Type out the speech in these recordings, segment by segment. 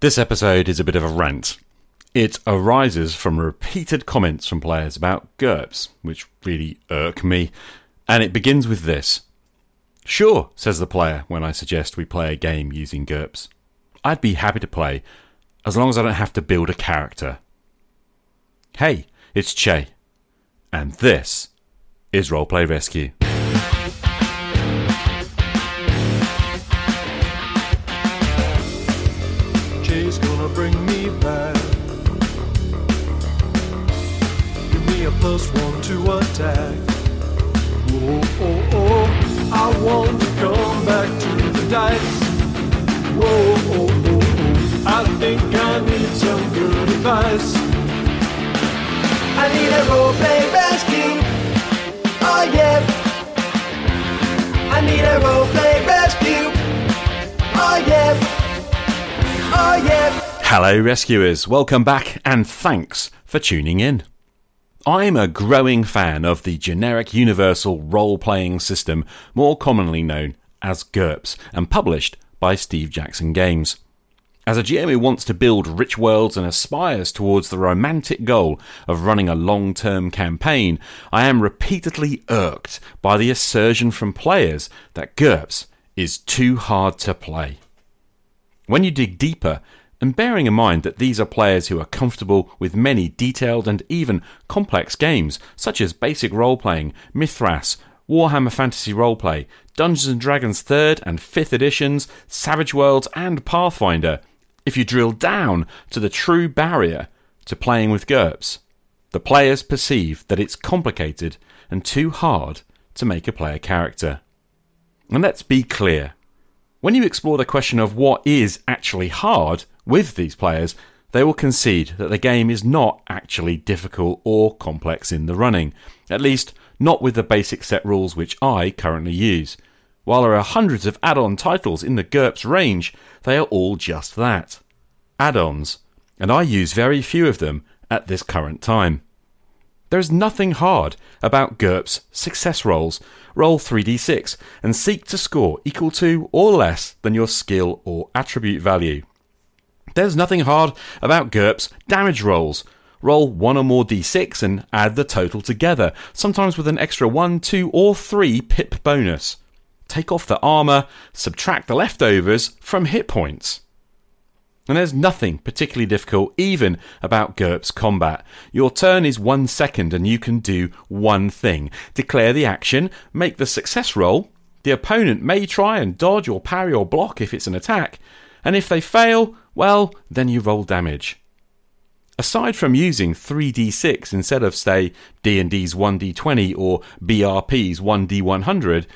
This episode is a bit of a rant. It arises from repeated comments from players about GURPS, which really irk me, and it begins with this. Sure, says the player when I suggest we play a game using GURPS. I'd be happy to play, as long as I don't have to build a character. Hey, it's Che, and this is Roleplay Rescue. Plus one to attack. Oh, oh, oh, I want to come back to the dice. Whoa, oh, oh, oh, I think I need some good advice. I need a roleplay rescue. Oh yeah. I need a roleplay rescue. Oh yeah. Oh yeah. Hello, rescuers. Welcome back, and thanks for tuning in. I'm a growing fan of the generic universal role playing system, more commonly known as GURPS, and published by Steve Jackson Games. As a GM who wants to build rich worlds and aspires towards the romantic goal of running a long term campaign, I am repeatedly irked by the assertion from players that GURPS is too hard to play. When you dig deeper, and bearing in mind that these are players who are comfortable with many detailed and even complex games, such as basic role playing, Mythras, Warhammer Fantasy Roleplay, Dungeons and Dragons 3rd and 5th editions, Savage Worlds, and Pathfinder, if you drill down to the true barrier to playing with GURPS, the players perceive that it's complicated and too hard to make a player character. And let's be clear when you explore the question of what is actually hard with these players, they will concede that the game is not actually difficult or complex in the running, at least not with the basic set rules which I currently use. While there are hundreds of add on titles in the GURPS range, they are all just that add ons, and I use very few of them at this current time. There is nothing hard about GURPS success rolls. Roll 3d6 and seek to score equal to or less than your skill or attribute value. There's nothing hard about GURPS damage rolls. Roll one or more d6 and add the total together, sometimes with an extra 1, 2, or 3 pip bonus. Take off the armour, subtract the leftovers from hit points. And there's nothing particularly difficult even about GURPS combat. Your turn is one second and you can do one thing. Declare the action, make the success roll. The opponent may try and dodge or parry or block if it's an attack. And if they fail, well, then you roll damage. Aside from using 3d6 instead of say D&D's 1d20 or BRP's 1d100,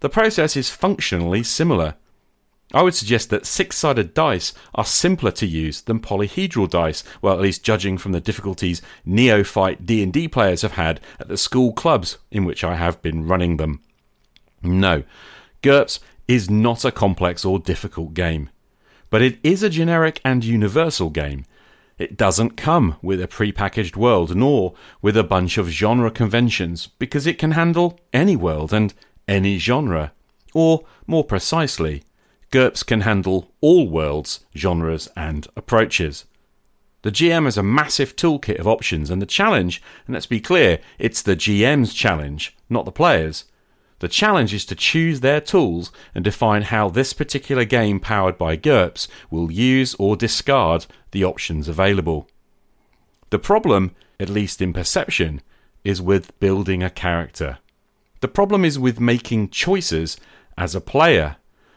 the process is functionally similar. I would suggest that six-sided dice are simpler to use than polyhedral dice, well at least judging from the difficulties neophyte D&D players have had at the school clubs in which I have been running them. No, GURPS is not a complex or difficult game, but it is a generic and universal game. It doesn't come with a prepackaged world nor with a bunch of genre conventions because it can handle any world and any genre. Or, more precisely, GURPS can handle all worlds, genres, and approaches. The GM has a massive toolkit of options, and the challenge, and let's be clear, it's the GM's challenge, not the players. The challenge is to choose their tools and define how this particular game powered by GURPS will use or discard the options available. The problem, at least in perception, is with building a character. The problem is with making choices as a player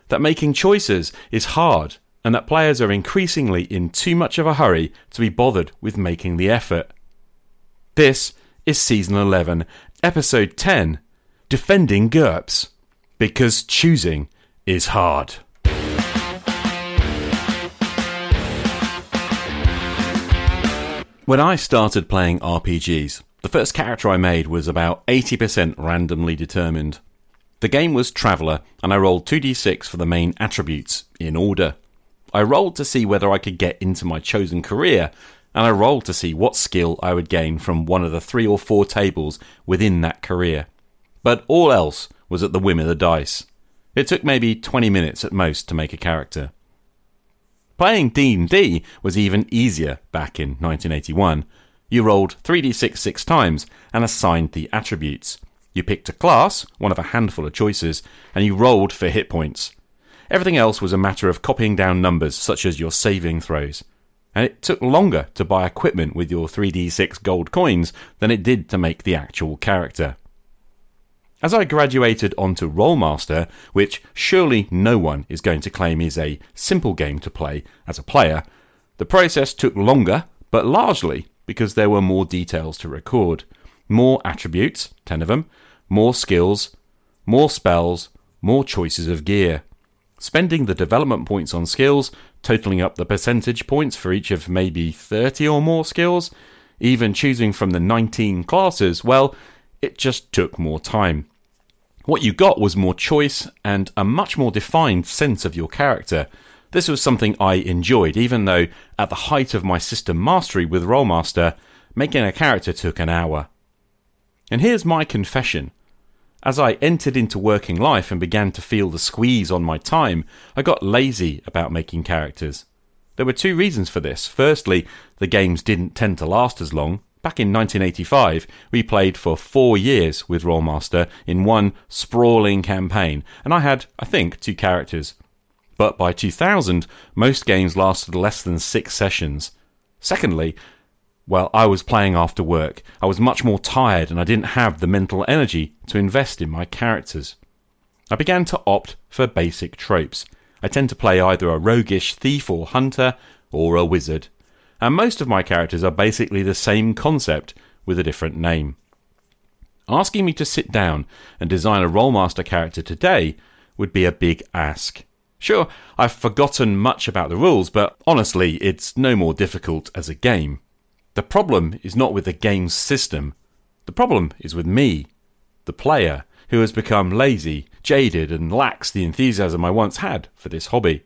that making choices is hard and that players are increasingly in too much of a hurry to be bothered with making the effort. This is Season 11, Episode 10 Defending GURPS. Because choosing is hard. When I started playing RPGs, the first character I made was about 80% randomly determined. The game was Traveller, and I rolled 2d6 for the main attributes, in order. I rolled to see whether I could get into my chosen career, and I rolled to see what skill I would gain from one of the three or four tables within that career. But all else was at the whim of the dice. It took maybe 20 minutes at most to make a character. Playing D&D was even easier back in 1981. You rolled 3d6 six times and assigned the attributes. You picked a class, one of a handful of choices, and you rolled for hit points. Everything else was a matter of copying down numbers such as your saving throws. And it took longer to buy equipment with your 3d6 gold coins than it did to make the actual character. As I graduated onto Rolemaster, which surely no one is going to claim is a simple game to play as a player, the process took longer, but largely because there were more details to record. More attributes, 10 of them, more skills, more spells, more choices of gear. Spending the development points on skills, totaling up the percentage points for each of maybe 30 or more skills, even choosing from the 19 classes, well, it just took more time. What you got was more choice and a much more defined sense of your character. This was something I enjoyed, even though at the height of my system mastery with Rolemaster, making a character took an hour. And here's my confession. As I entered into working life and began to feel the squeeze on my time, I got lazy about making characters. There were two reasons for this. Firstly, the games didn't tend to last as long. Back in 1985, we played for four years with Rolemaster in one sprawling campaign, and I had, I think, two characters. But by 2000, most games lasted less than six sessions. Secondly, well, I was playing after work. I was much more tired and I didn't have the mental energy to invest in my characters. I began to opt for basic tropes. I tend to play either a roguish thief or hunter or a wizard and most of my characters are basically the same concept with a different name. Asking me to sit down and design a Rolemaster character today would be a big ask. Sure, I've forgotten much about the rules, but honestly, it's no more difficult as a game. The problem is not with the game's system, the problem is with me, the player, who has become lazy, jaded, and lacks the enthusiasm I once had for this hobby.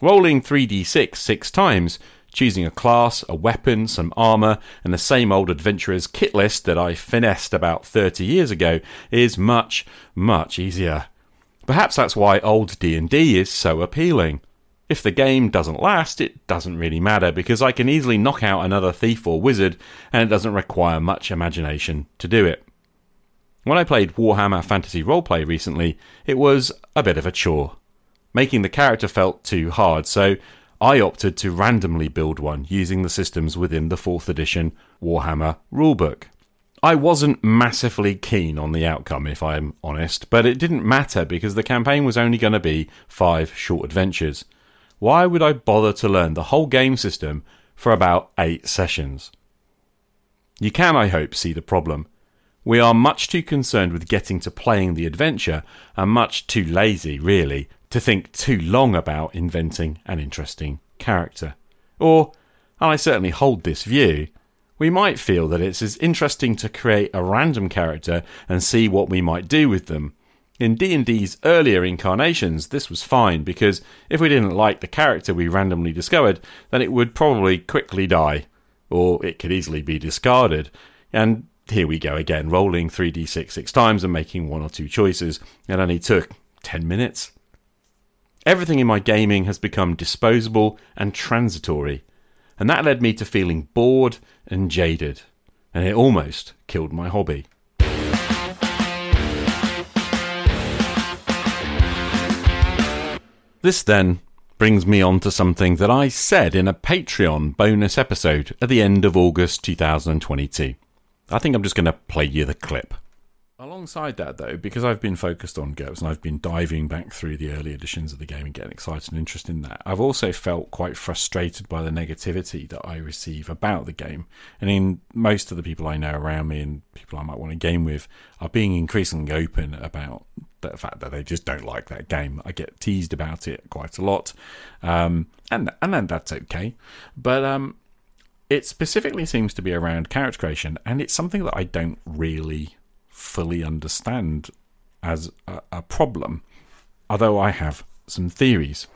Rolling 3d6 six times choosing a class, a weapon, some armor, and the same old adventurer's kit list that I finessed about 30 years ago is much, much easier. Perhaps that's why old D&D is so appealing. If the game doesn't last, it doesn't really matter because I can easily knock out another thief or wizard and it doesn't require much imagination to do it. When I played Warhammer Fantasy Roleplay recently, it was a bit of a chore. Making the character felt too hard, so I opted to randomly build one using the systems within the 4th edition Warhammer rulebook. I wasn't massively keen on the outcome, if I'm honest, but it didn't matter because the campaign was only going to be five short adventures. Why would I bother to learn the whole game system for about eight sessions? You can, I hope, see the problem. We are much too concerned with getting to playing the adventure and much too lazy, really, to think too long about inventing an interesting character. Or, and I certainly hold this view, we might feel that it's as interesting to create a random character and see what we might do with them. In D&D's earlier incarnations, this was fine because if we didn't like the character we randomly discovered, then it would probably quickly die, or it could easily be discarded. And here we go again, rolling 3d6 six times and making one or two choices. It only took 10 minutes. Everything in my gaming has become disposable and transitory, and that led me to feeling bored and jaded, and it almost killed my hobby. This then brings me on to something that I said in a Patreon bonus episode at the end of August 2022. I think I'm just going to play you the clip. Alongside that, though, because I've been focused on GURPS and I've been diving back through the early editions of the game and getting excited and interested in that, I've also felt quite frustrated by the negativity that I receive about the game. And in most of the people I know around me and people I might want to game with are being increasingly open about the fact that they just don't like that game. I get teased about it quite a lot, um, and and then that's okay. But um, it specifically seems to be around character creation, and it's something that I don't really fully understand as a, a problem, although I have some theories.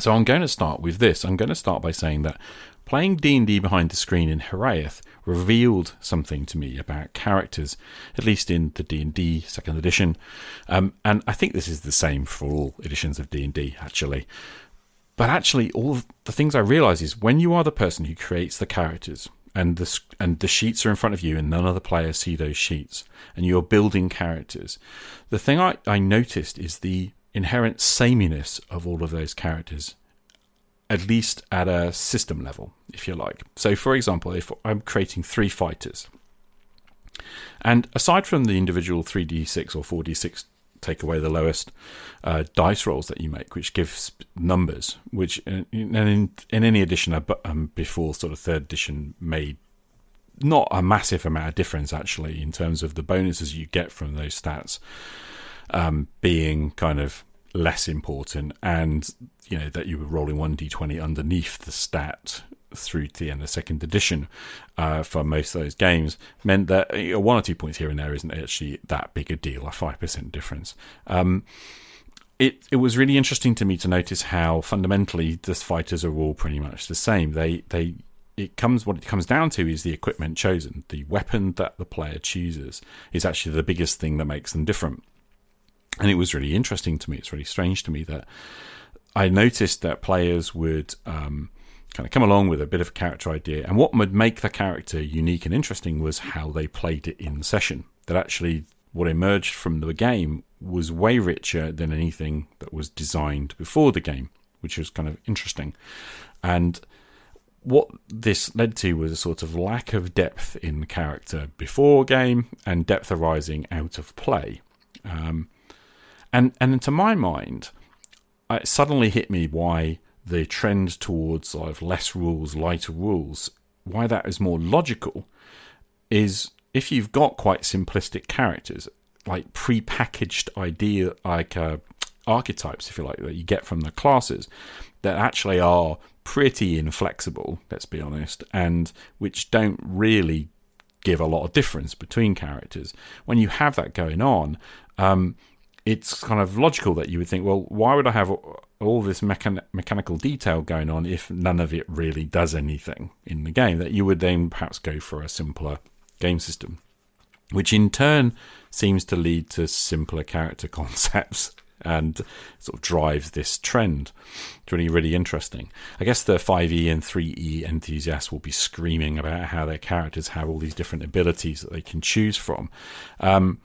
So I'm going to start with this. I'm going to start by saying that playing D&D behind the screen in Heraeus revealed something to me about characters, at least in the D&D second edition. Um, and I think this is the same for all editions of D&D, actually. but actually, all of the things I realize is when you are the person who creates the characters and the and the sheets are in front of you and none other players see those sheets and you're building characters, the thing I, I noticed is the inherent sameness of all of those characters at least at a system level, if you like. So, for example, if I'm creating three fighters, and aside from the individual 3d6 or 4d6, take away the lowest uh, dice rolls that you make, which gives numbers, which uh, in, in, in any edition um, before sort of third edition made not a massive amount of difference actually in terms of the bonuses you get from those stats um, being kind of less important and you know that you were rolling 1d20 underneath the stat through to the end of second edition uh, for most of those games meant that you know, one or two points here and there isn't actually that big a deal, a five percent difference. Um, it it was really interesting to me to notice how fundamentally the fighters are all pretty much the same. They they it comes what it comes down to is the equipment chosen. The weapon that the player chooses is actually the biggest thing that makes them different. And it was really interesting to me. It's really strange to me that I noticed that players would um, kind of come along with a bit of a character idea. And what would make the character unique and interesting was how they played it in session. That actually, what emerged from the game was way richer than anything that was designed before the game, which was kind of interesting. And what this led to was a sort of lack of depth in character before game and depth arising out of play. Um, and and to my mind, it suddenly hit me why the trend towards sort of less rules, lighter rules, why that is more logical is if you've got quite simplistic characters, like pre-packaged idea, like uh, archetypes, if you like, that you get from the classes, that actually are pretty inflexible. Let's be honest, and which don't really give a lot of difference between characters. When you have that going on, um, it's kind of logical that you would think, well, why would I have all this mechan- mechanical detail going on if none of it really does anything in the game? That you would then perhaps go for a simpler game system, which in turn seems to lead to simpler character concepts and sort of drives this trend. It's really, really interesting. I guess the 5e and 3e enthusiasts will be screaming about how their characters have all these different abilities that they can choose from. Um,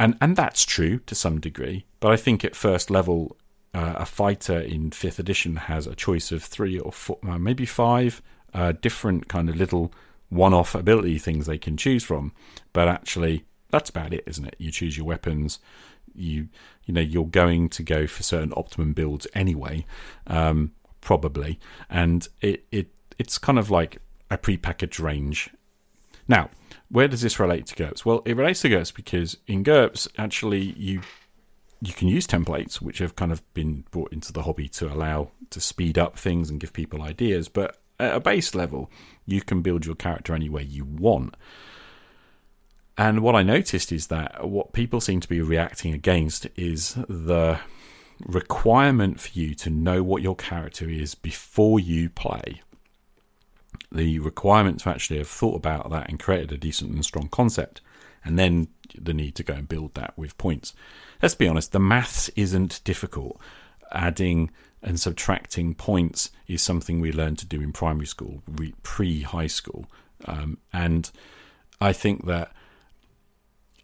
and and that's true to some degree. But I think at first level, uh, a fighter in fifth edition has a choice of three or four, uh, maybe five uh, different kind of little one-off ability things they can choose from. But actually, that's about it, isn't it? You choose your weapons. You you know you're going to go for certain optimum builds anyway, um, probably, and it it it's kind of like a pre-packaged range. Now, where does this relate to GURPS? Well, it relates to GURPS because in GURPS, actually, you you can use templates, which have kind of been brought into the hobby to allow to speed up things and give people ideas. But at a base level, you can build your character any way you want. And what I noticed is that what people seem to be reacting against is the requirement for you to know what your character is before you play the requirement to actually have thought about that and created a decent and strong concept, and then the need to go and build that with points. Let's be honest, the maths isn't difficult. Adding and subtracting points is something we learn to do in primary school, pre high school. Um, and I think that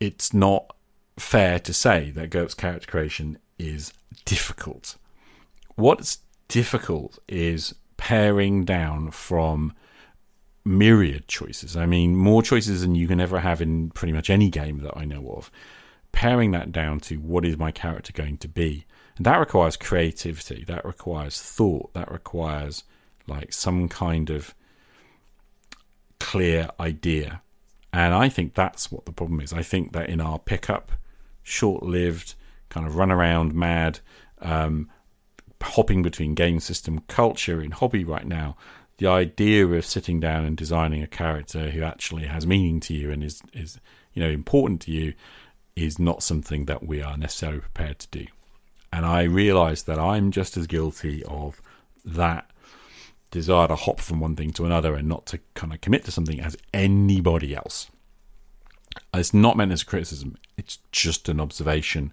it's not fair to say that GURPS character creation is difficult. What's difficult is paring down from myriad choices. I mean, more choices than you can ever have in pretty much any game that I know of. Paring that down to what is my character going to be. And that requires creativity, that requires thought, that requires like some kind of clear idea. And I think that's what the problem is. I think that in our pickup, short lived, kind of run around mad, um, hopping between game system culture in hobby right now, the idea of sitting down and designing a character who actually has meaning to you and is is you know important to you is not something that we are necessarily prepared to do. And I realise that I'm just as guilty of that desire to hop from one thing to another and not to kind of commit to something as anybody else. It's not meant as a criticism, it's just an observation.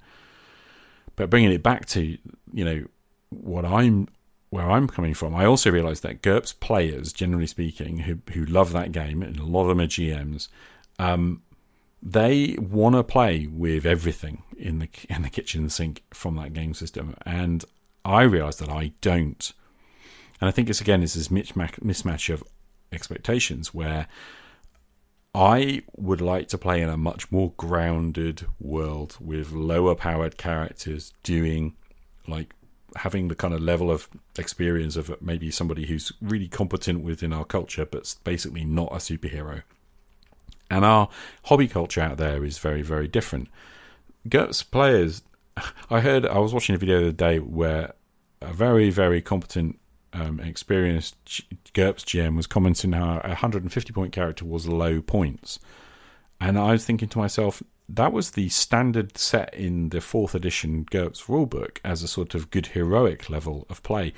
But bringing it back to, you know, what I'm where I'm coming from, I also realise that GURPS players, generally speaking, who who love that game, and a lot of them are GMs, um, they want to play with everything in the in the kitchen sink from that game system, and I realise that I don't, and I think it's again it's this mismatch of expectations where I would like to play in a much more grounded world with lower powered characters doing like having the kind of level of experience of maybe somebody who's really competent within our culture, but basically not a superhero. And our hobby culture out there is very, very different. GURPS players, I heard, I was watching a video the other day where a very, very competent, um, experienced GURPS GM was commenting how a 150 point character was low points. And I was thinking to myself, that was the standard set in the fourth edition GURPS rulebook as a sort of good heroic level of play.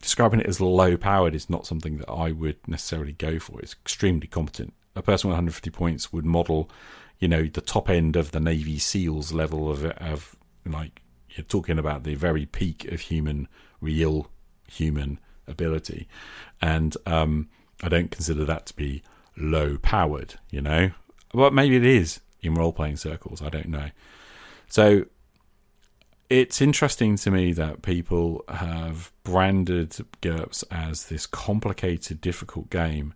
Describing it as low powered is not something that I would necessarily go for. It's extremely competent. A person with 150 points would model, you know, the top end of the Navy SEALs level of of like you're talking about the very peak of human, real human ability, and um, I don't consider that to be low powered. You know, well maybe it is in role playing circles. I don't know. So it's interesting to me that people have branded GURPS as this complicated, difficult game,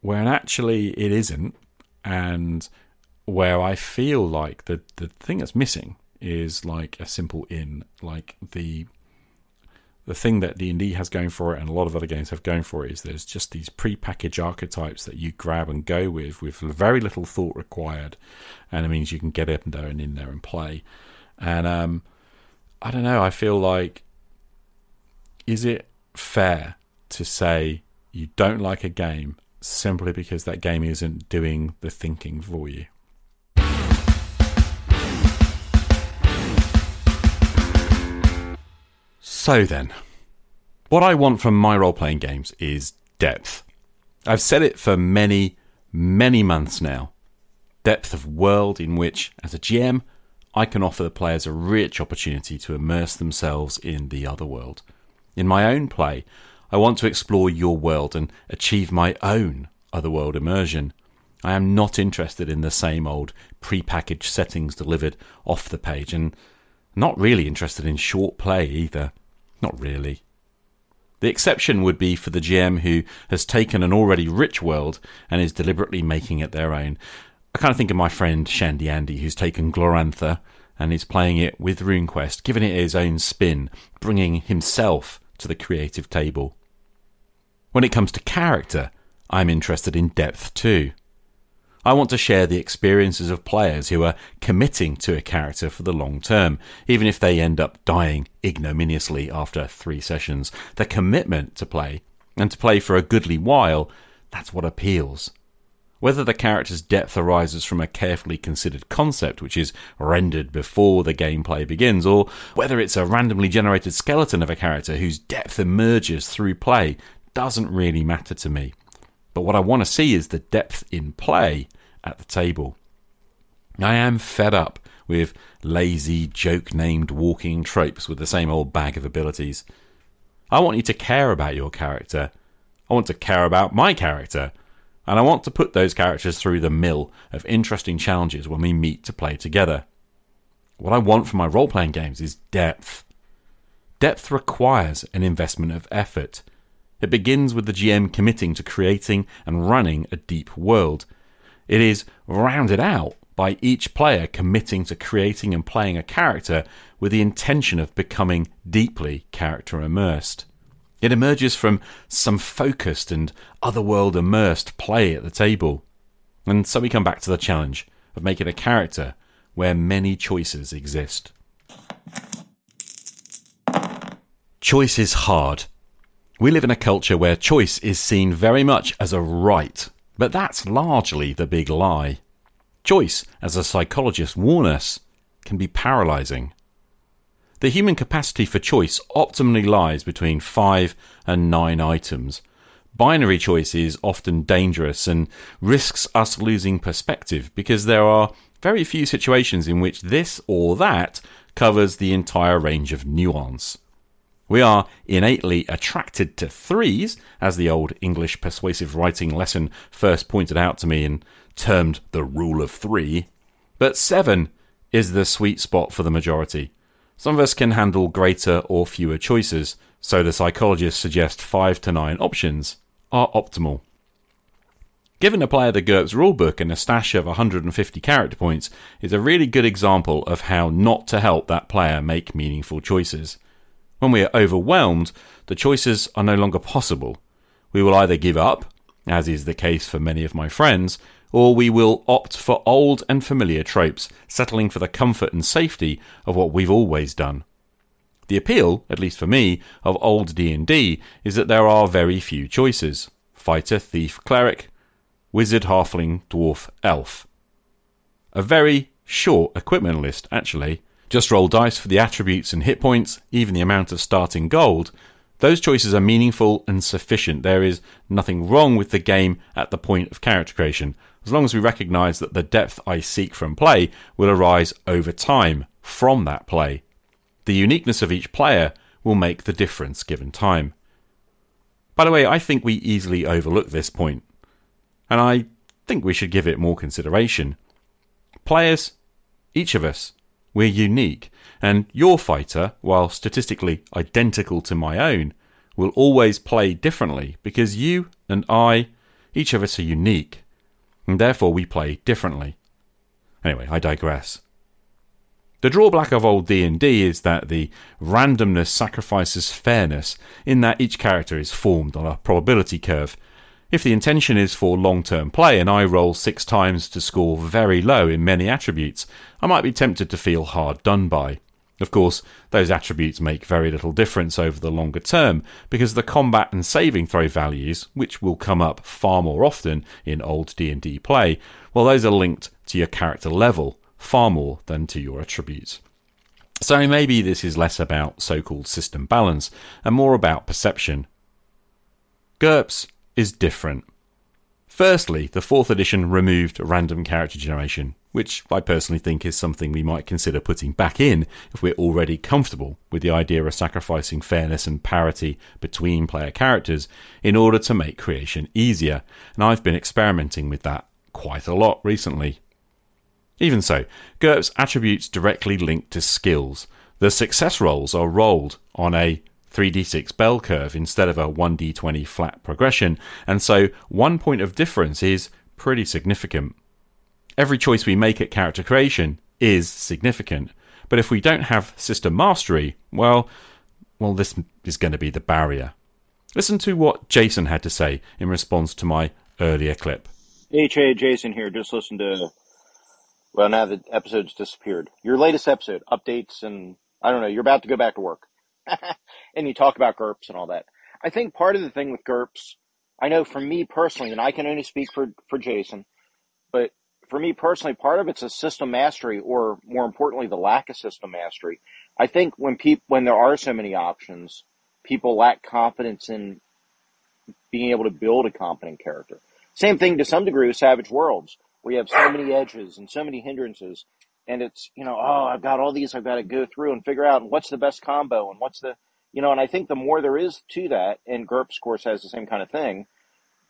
when actually it isn't, and where I feel like the the thing that's missing is like a simple in, like the the thing that D&D has going for it and a lot of other games have going for it is there's just these pre-packaged archetypes that you grab and go with with very little thought required. And it means you can get up and down and in there and play. And um, I don't know I feel like is it fair to say you don't like a game simply because that game isn't doing the thinking for you So then, what I want from my role playing games is depth. I've said it for many, many months now. Depth of world in which, as a GM, I can offer the players a rich opportunity to immerse themselves in the other world. In my own play, I want to explore your world and achieve my own otherworld immersion. I am not interested in the same old pre-packaged settings delivered off the page and not really interested in short play either. Not really. The exception would be for the GM who has taken an already rich world and is deliberately making it their own. I kind of think of my friend Shandy Andy, who's taken Glorantha and is playing it with RuneQuest, giving it his own spin, bringing himself to the creative table. When it comes to character, I'm interested in depth too. I want to share the experiences of players who are committing to a character for the long term, even if they end up dying ignominiously after three sessions. The commitment to play, and to play for a goodly while, that's what appeals. Whether the character's depth arises from a carefully considered concept which is rendered before the gameplay begins, or whether it's a randomly generated skeleton of a character whose depth emerges through play, doesn't really matter to me. But what I want to see is the depth in play at the table. I am fed up with lazy, joke named walking tropes with the same old bag of abilities. I want you to care about your character. I want to care about my character. And I want to put those characters through the mill of interesting challenges when we meet to play together. What I want from my role playing games is depth. Depth requires an investment of effort. It begins with the GM committing to creating and running a deep world it is rounded out by each player committing to creating and playing a character with the intention of becoming deeply character immersed. It emerges from some focused and otherworld immersed play at the table. And so we come back to the challenge of making a character where many choices exist. Choice is hard. We live in a culture where choice is seen very much as a right but that's largely the big lie. Choice, as a psychologist warn us, can be paralyzing. The human capacity for choice optimally lies between five and nine items. Binary choice is often dangerous and risks us losing perspective because there are very few situations in which this or that covers the entire range of nuance. We are innately attracted to threes, as the old English persuasive writing lesson first pointed out to me and termed the rule of three. But seven is the sweet spot for the majority. Some of us can handle greater or fewer choices, so the psychologists suggest five to nine options are optimal. Given a player the GURPS rulebook and a stash of 150 character points is a really good example of how not to help that player make meaningful choices. When we are overwhelmed, the choices are no longer possible. We will either give up, as is the case for many of my friends, or we will opt for old and familiar tropes, settling for the comfort and safety of what we've always done. The appeal, at least for me, of old D&D is that there are very few choices. Fighter, thief, cleric, wizard, halfling, dwarf, elf. A very short equipment list, actually. Just roll dice for the attributes and hit points, even the amount of starting gold. Those choices are meaningful and sufficient. There is nothing wrong with the game at the point of character creation, as long as we recognise that the depth I seek from play will arise over time from that play. The uniqueness of each player will make the difference given time. By the way, I think we easily overlook this point and I think we should give it more consideration. Players, each of us, we're unique, and your fighter, while statistically identical to my own, will always play differently because you and I, each of us are unique, and therefore we play differently. Anyway, I digress. The drawback of old D&D is that the randomness sacrifices fairness in that each character is formed on a probability curve if the intention is for long term play and I roll six times to score very low in many attributes, I might be tempted to feel hard done by. Of course, those attributes make very little difference over the longer term because the combat and saving throw values, which will come up far more often in old D&D play, well those are linked to your character level far more than to your attributes. So maybe this is less about so-called system balance and more about perception. GURPS is different. Firstly, the 4th edition removed random character generation, which I personally think is something we might consider putting back in if we're already comfortable with the idea of sacrificing fairness and parity between player characters in order to make creation easier, and I've been experimenting with that quite a lot recently. Even so, GURPS attributes directly linked to skills. The success rolls are rolled on a 3d6 bell curve instead of a 1d20 flat progression, and so one point of difference is pretty significant. Every choice we make at character creation is significant, but if we don't have system mastery, well, well, this is going to be the barrier. Listen to what Jason had to say in response to my earlier clip. HA Jason here. Just listen to. Well, now the episode's disappeared. Your latest episode, updates, and I don't know. You're about to go back to work. and you talk about GURPS and all that. I think part of the thing with GURPS, I know for me personally, and I can only speak for, for Jason, but for me personally, part of it's a system mastery, or more importantly, the lack of system mastery. I think when people, when there are so many options, people lack confidence in being able to build a competent character. Same thing to some degree with Savage Worlds, where you have so many edges and so many hindrances and it's you know oh I've got all these I've got to go through and figure out what's the best combo and what's the you know and I think the more there is to that and GURPS course has the same kind of thing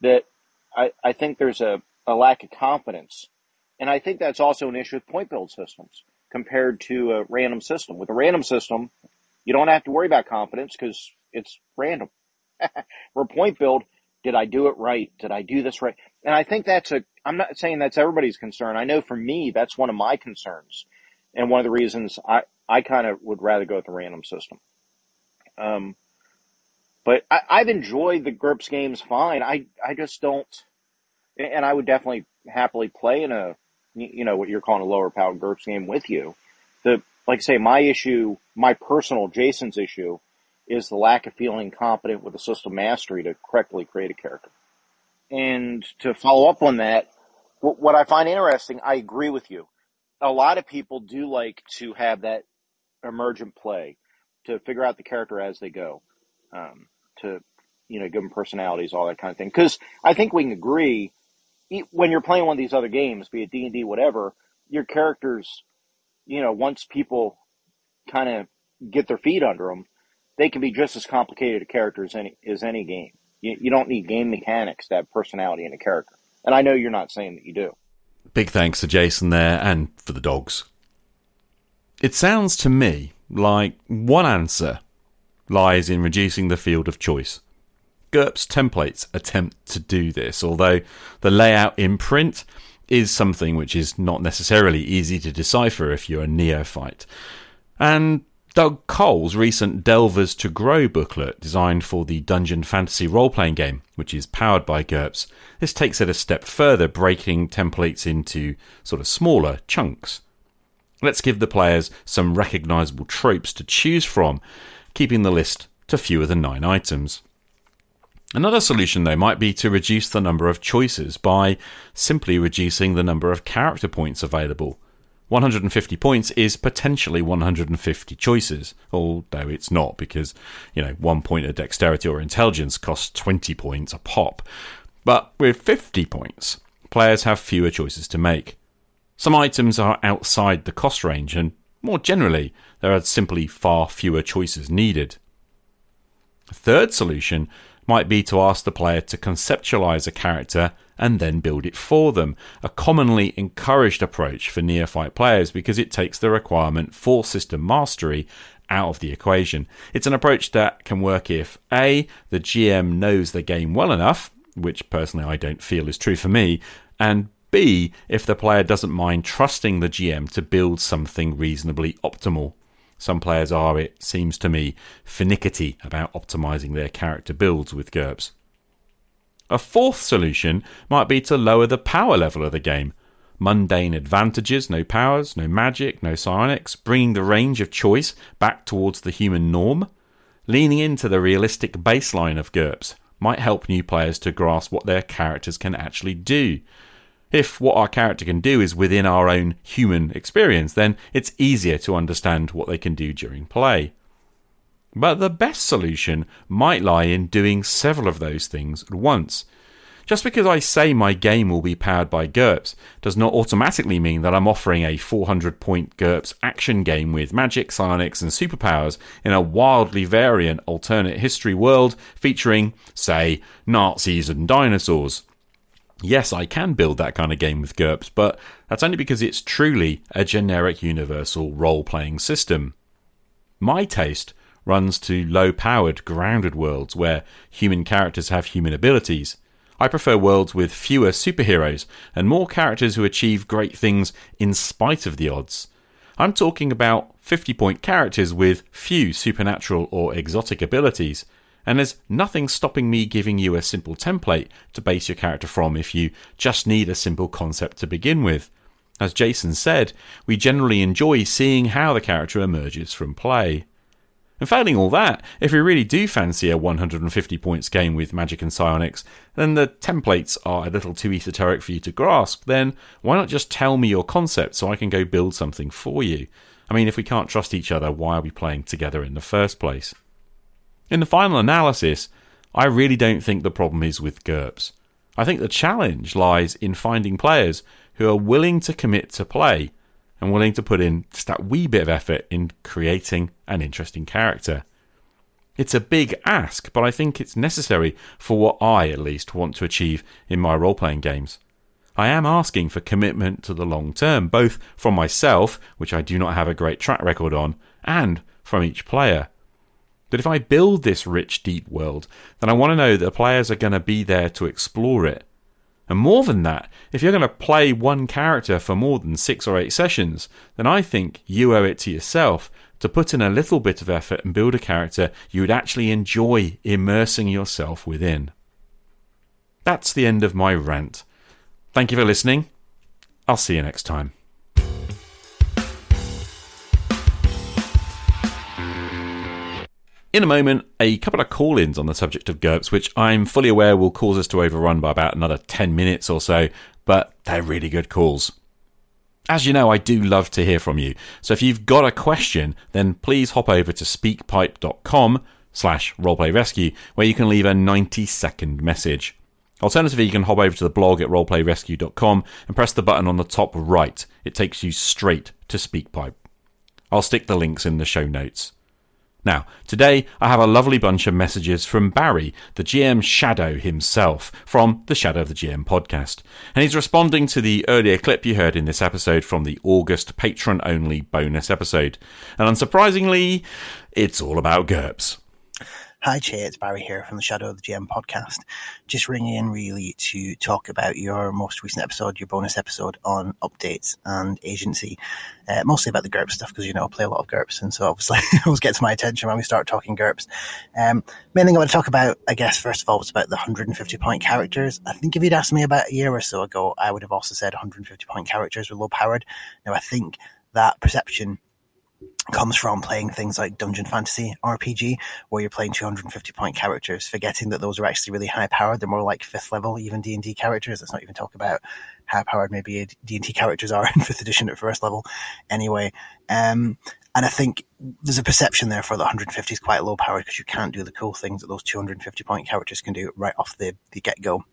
that I I think there's a, a lack of confidence and I think that's also an issue with point build systems compared to a random system with a random system you don't have to worry about confidence because it's random for point build did I do it right? Did I do this right? And I think that's a, I'm not saying that's everybody's concern. I know for me, that's one of my concerns. And one of the reasons I, I kind of would rather go with the random system. Um, but I, I've enjoyed the GURPS games fine. I, I just don't, and I would definitely happily play in a, you know, what you're calling a lower power GURPS game with you. The, like I say, my issue, my personal Jason's issue is the lack of feeling competent with the system mastery to correctly create a character. And to follow up on that, what I find interesting, I agree with you. A lot of people do like to have that emergent play to figure out the character as they go, um, to you know give them personalities, all that kind of thing. Because I think we can agree when you're playing one of these other games, be it D and D, whatever, your characters, you know, once people kind of get their feet under them, they can be just as complicated a character as any as any game. You, you don't need game mechanics to have personality in a character. And I know you're not saying that you do. Big thanks to Jason there and for the dogs. It sounds to me like one answer lies in reducing the field of choice. GURPS templates attempt to do this, although the layout in print is something which is not necessarily easy to decipher if you're a neophyte. And Doug Cole's recent Delvers to Grow booklet, designed for the Dungeon Fantasy role playing game, which is powered by GURPS, this takes it a step further, breaking templates into sort of smaller chunks. Let's give the players some recognisable tropes to choose from, keeping the list to fewer than nine items. Another solution, though, might be to reduce the number of choices by simply reducing the number of character points available. 150 points is potentially 150 choices, although it's not because, you know, one point of dexterity or intelligence costs 20 points a pop. But with 50 points, players have fewer choices to make. Some items are outside the cost range, and more generally, there are simply far fewer choices needed. A third solution might be to ask the player to conceptualize a character and then build it for them, a commonly encouraged approach for neophyte players because it takes the requirement for system mastery out of the equation. It's an approach that can work if A, the GM knows the game well enough, which personally I don't feel is true for me, and B, if the player doesn't mind trusting the GM to build something reasonably optimal. Some players are, it seems to me, finicky about optimizing their character builds with GURPS. A fourth solution might be to lower the power level of the game. Mundane advantages, no powers, no magic, no psionics, bringing the range of choice back towards the human norm. Leaning into the realistic baseline of GURPS might help new players to grasp what their characters can actually do. If what our character can do is within our own human experience, then it's easier to understand what they can do during play. But the best solution might lie in doing several of those things at once. Just because I say my game will be powered by GURPS does not automatically mean that I'm offering a 400 point GURPS action game with magic, psionics, and superpowers in a wildly variant alternate history world featuring, say, Nazis and dinosaurs. Yes, I can build that kind of game with GURPS, but that's only because it's truly a generic universal role playing system. My taste runs to low powered, grounded worlds where human characters have human abilities. I prefer worlds with fewer superheroes and more characters who achieve great things in spite of the odds. I'm talking about 50 point characters with few supernatural or exotic abilities and there's nothing stopping me giving you a simple template to base your character from if you just need a simple concept to begin with. As Jason said, we generally enjoy seeing how the character emerges from play. And failing all that, if you really do fancy a 150 points game with magic and psionics, then the templates are a little too esoteric for you to grasp, then why not just tell me your concept so I can go build something for you? I mean, if we can't trust each other, why are we playing together in the first place? In the final analysis, I really don't think the problem is with GURPS. I think the challenge lies in finding players who are willing to commit to play and willing to put in just that wee bit of effort in creating an interesting character. It's a big ask, but I think it's necessary for what I, at least, want to achieve in my role playing games. I am asking for commitment to the long term, both from myself, which I do not have a great track record on, and from each player. But if I build this rich, deep world, then I want to know that the players are going to be there to explore it. And more than that, if you're going to play one character for more than six or eight sessions, then I think you owe it to yourself to put in a little bit of effort and build a character you would actually enjoy immersing yourself within. That's the end of my rant. Thank you for listening. I'll see you next time. In a moment, a couple of call ins on the subject of GURPS, which I'm fully aware will cause us to overrun by about another 10 minutes or so, but they're really good calls. As you know, I do love to hear from you. So if you've got a question, then please hop over to speakpipe.com slash roleplayrescue, where you can leave a 90 second message. Alternatively, you can hop over to the blog at roleplayrescue.com and press the button on the top right. It takes you straight to SpeakPipe. I'll stick the links in the show notes. Now, today I have a lovely bunch of messages from Barry, the GM Shadow himself, from the Shadow of the GM podcast. And he's responding to the earlier clip you heard in this episode from the August Patreon only bonus episode. And unsurprisingly, it's all about GURPS. Hi, Che, it's Barry here from the Shadow of the GM podcast. Just ringing in really to talk about your most recent episode, your bonus episode on updates and agency. Uh, mostly about the GURPS stuff because, you know, I play a lot of GURPS and so obviously it always gets my attention when we start talking GURPS. Um, main thing I want to talk about, I guess, first of all, was about the 150 point characters. I think if you'd asked me about a year or so ago, I would have also said 150 point characters were low powered. Now, I think that perception comes from playing things like Dungeon Fantasy RPG, where you're playing 250 point characters, forgetting that those are actually really high powered. They're more like fifth level, even D and D characters. Let's not even talk about how powered maybe D and D characters are in fifth edition at first level. Anyway, um, and I think there's a perception there for the 150 is quite low powered because you can't do the cool things that those 250 point characters can do right off the, the get go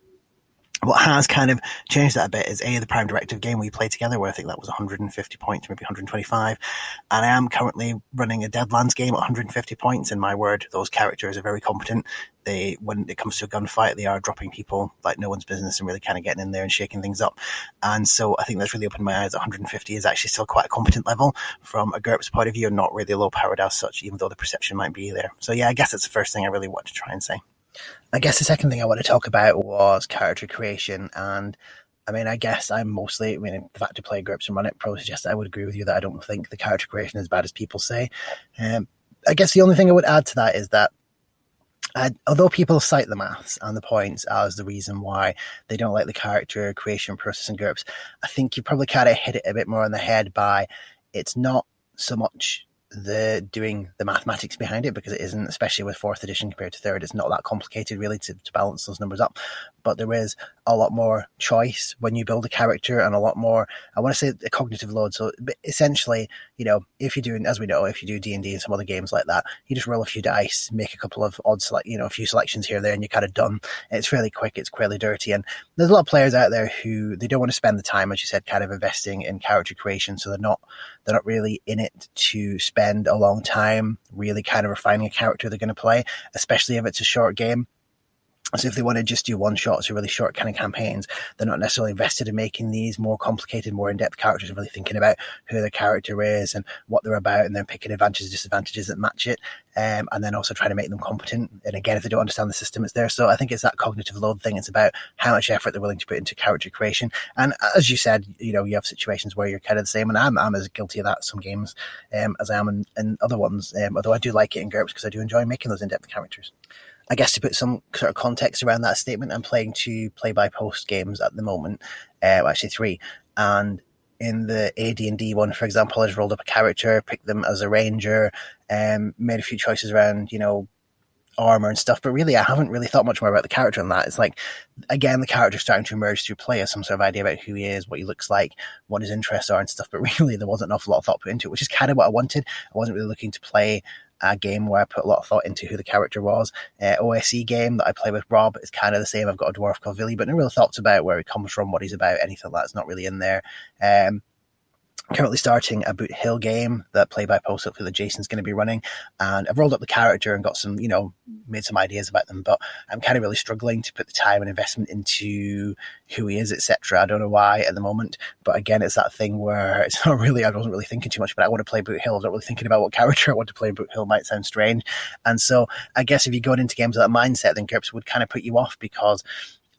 what has kind of changed that a bit is a the Prime Directive game we played together, where I think that was 150 points, maybe 125, and I am currently running a Deadlands game at 150 points. In my word, those characters are very competent. They, when it comes to a gunfight, they are dropping people like no one's business and really kind of getting in there and shaking things up. And so I think that's really opened my eyes. 150 is actually still quite a competent level from a GURPS point of view, and not really a low powered as such, even though the perception might be there. So yeah, I guess that's the first thing I really want to try and say. I guess the second thing I want to talk about was character creation. And I mean, I guess I'm mostly, I mean, the fact to play GURPS and run it pro suggests I would agree with you that I don't think the character creation is bad as people say. Um, I guess the only thing I would add to that is that although people cite the maths and the points as the reason why they don't like the character creation process in GURPS, I think you probably kind of hit it a bit more on the head by it's not so much the doing the mathematics behind it because it isn't, especially with fourth edition compared to third, it's not that complicated really to, to balance those numbers up. But there is a lot more choice when you build a character and a lot more, I want to say a cognitive load. So essentially, you know, if you're doing, as we know, if you do D and some other games like that, you just roll a few dice, make a couple of odd select, you know, a few selections here and there and you're kind of done. It's fairly quick. It's fairly dirty. And there's a lot of players out there who they don't want to spend the time, as you said, kind of investing in character creation. So they're not, they're not really in it to spend a long time really kind of refining a character they're going to play, especially if it's a short game. So if they want to just do one shots or really short kind of campaigns, they're not necessarily invested in making these more complicated, more in-depth characters and really thinking about who their character is and what they're about and then picking advantages, and disadvantages that match it. Um, and then also trying to make them competent. And again, if they don't understand the system, it's there. So I think it's that cognitive load thing. It's about how much effort they're willing to put into character creation. And as you said, you know, you have situations where you're kind of the same. And I'm, I'm as guilty of that some games um, as I am in, in other ones. Um, although I do like it in GURPS because I do enjoy making those in-depth characters. I guess to put some sort of context around that statement, I'm playing two play by post games at the moment, uh, actually three, and in the AD&D one, for example, I just rolled up a character, picked them as a ranger, um, made a few choices around, you know, armor and stuff, but really I haven't really thought much more about the character than that. It's like, again, the character starting to emerge through play as some sort of idea about who he is, what he looks like, what his interests are and stuff, but really there wasn't an awful lot of thought put into it, which is kind of what I wanted. I wasn't really looking to play a game where I put a lot of thought into who the character was. Uh, OSE game that I play with Rob is kind of the same. I've got a dwarf called Villy, but no real thoughts about where he comes from, what he's about, anything like that's not really in there. Um, currently starting a Boot Hill game that play by post hopefully that Jason's going to be running. And I've rolled up the character and got some, you know, made some ideas about them, but I'm kind of really struggling to put the time and investment into who he is, etc. I don't know why at the moment, but again, it's that thing where it's not really, I wasn't really thinking too much, but I want to play Boot Hill. I'm not really thinking about what character I want to play Boot Hill might sound strange. And so I guess if you go into games with that mindset, then GURPS would kind of put you off because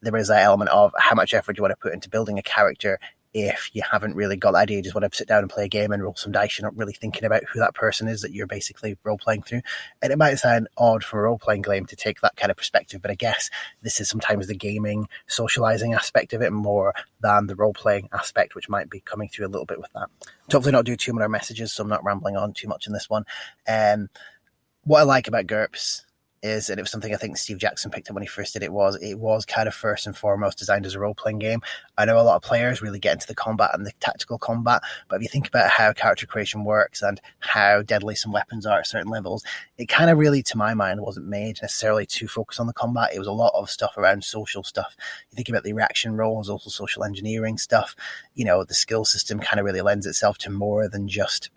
there is that element of how much effort you want to put into building a character if you haven't really got the idea, you just want to sit down and play a game and roll some dice. You're not really thinking about who that person is that you're basically role playing through. And it might sound odd for a role playing game to take that kind of perspective, but I guess this is sometimes the gaming, socializing aspect of it more than the role playing aspect, which might be coming through a little bit with that. Hopefully, not do too many messages, so I'm not rambling on too much in this one. Um, what I like about GURPS is, and it was something I think Steve Jackson picked up when he first did it, was it was kind of first and foremost designed as a role playing game. I know a lot of players really get into the combat and the tactical combat, but if you think about how character creation works and how deadly some weapons are at certain levels, it kind of really, to my mind, wasn't made necessarily to focus on the combat. It was a lot of stuff around social stuff. You think about the reaction rolls, also social engineering stuff. You know, the skill system kind of really lends itself to more than just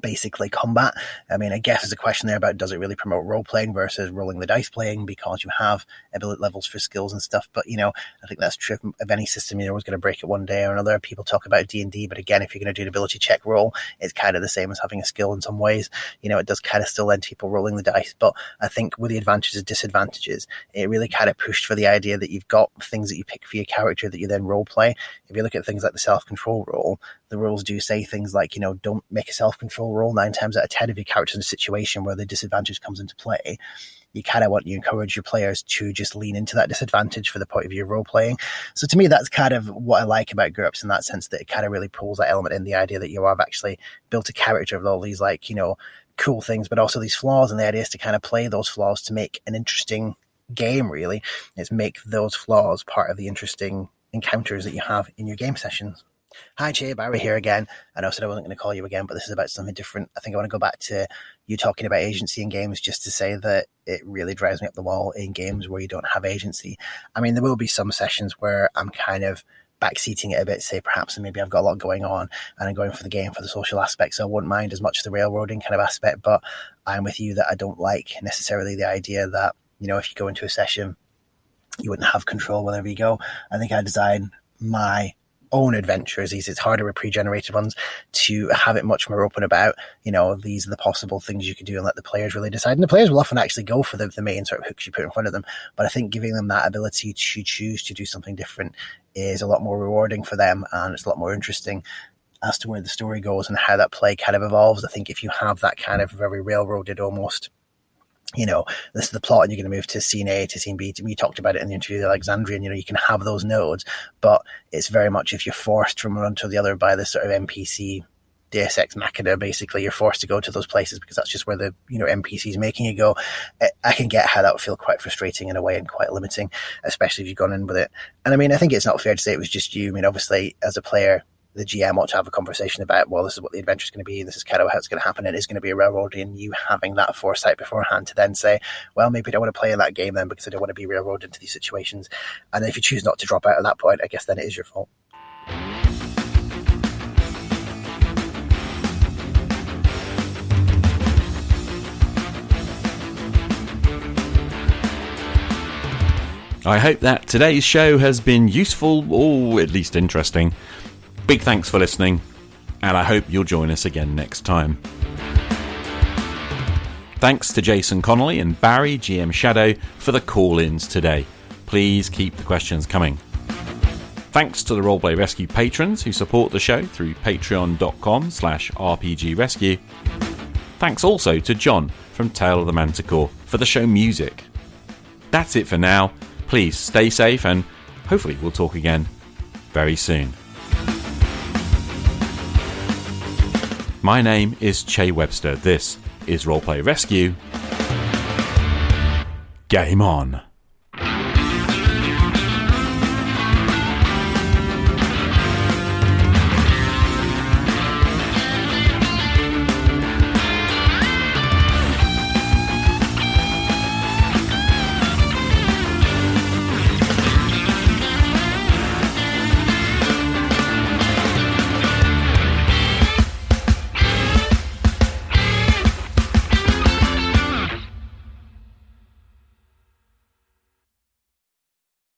basically combat. I mean, I guess there's a question there about does it really promote role playing versus rolling the dice playing because you have ability levels for skills and stuff. But you know, I think that's true of any system. You're always going to break it one day or another. People talk about D and D, but again, if you're going to do an ability check roll, it's kind of the same as having a skill in some ways. You know, it does kind of still lend people rolling the dice. But I think with the advantages and disadvantages, it really kind of pushed for the idea that you've got things that you pick for your character that you then role play. If you look at things like the self control roll, the rules do say things like, you know, don't make a self control roll nine times out of ten if your character's in a situation where the disadvantage comes into play. You kind of want you encourage your players to just lean into that disadvantage for the point of view of role playing. So to me, that's kind of what I like about GURPS in that sense that it kind of really pulls that element in the idea that you have actually built a character with all these like, you know, cool things, but also these flaws. And the idea is to kind of play those flaws to make an interesting game, really. Is make those flaws part of the interesting encounters that you have in your game sessions. Hi, Che, Barry here again. I know I said I wasn't going to call you again, but this is about something different. I think I want to go back to you talking about agency in games just to say that it really drives me up the wall in games where you don't have agency. I mean, there will be some sessions where I'm kind of backseating it a bit, say perhaps, and maybe I've got a lot going on and I'm going for the game for the social aspect, so I wouldn't mind as much the railroading kind of aspect, but I'm with you that I don't like necessarily the idea that, you know, if you go into a session, you wouldn't have control wherever you go. I think I design my own adventures. It's harder with pre-generated ones to have it much more open about, you know, these are the possible things you could do and let the players really decide. And the players will often actually go for the, the main sort of hooks you put in front of them. But I think giving them that ability to choose to do something different is a lot more rewarding for them and it's a lot more interesting as to where the story goes and how that play kind of evolves. I think if you have that kind of very railroaded almost you know, this is the plot and you're going to move to scene A to scene B. We talked about it in the interview with Alexandrian, you know, you can have those nodes, but it's very much if you're forced from one to the other by this sort of NPC Deus Ex Machina, basically, you're forced to go to those places because that's just where the, you know, NPC is making you go. I can get how that would feel quite frustrating in a way and quite limiting, especially if you've gone in with it. And I mean, I think it's not fair to say it was just you. I mean, obviously, as a player, the GM ought to have a conversation about, well, this is what the adventure is going to be, this is kind of how it's going to happen, and it is going to be a railroad, and you having that foresight beforehand to then say, well, maybe I don't want to play in that game then because I don't want to be railroaded into these situations. And if you choose not to drop out at that point, I guess then it is your fault. I hope that today's show has been useful or at least interesting. Big thanks for listening, and I hope you'll join us again next time. Thanks to Jason Connerly and Barry, GM Shadow, for the call ins today. Please keep the questions coming. Thanks to the Roleplay Rescue patrons who support the show through patreon.com slash rpgrescue. Thanks also to Jon from Tale of the Manticore for the show music. That's it for now. Please stay safe and hopefully we'll talk again very soon. My name is Che Webster. This is Roleplay Rescue. Game on.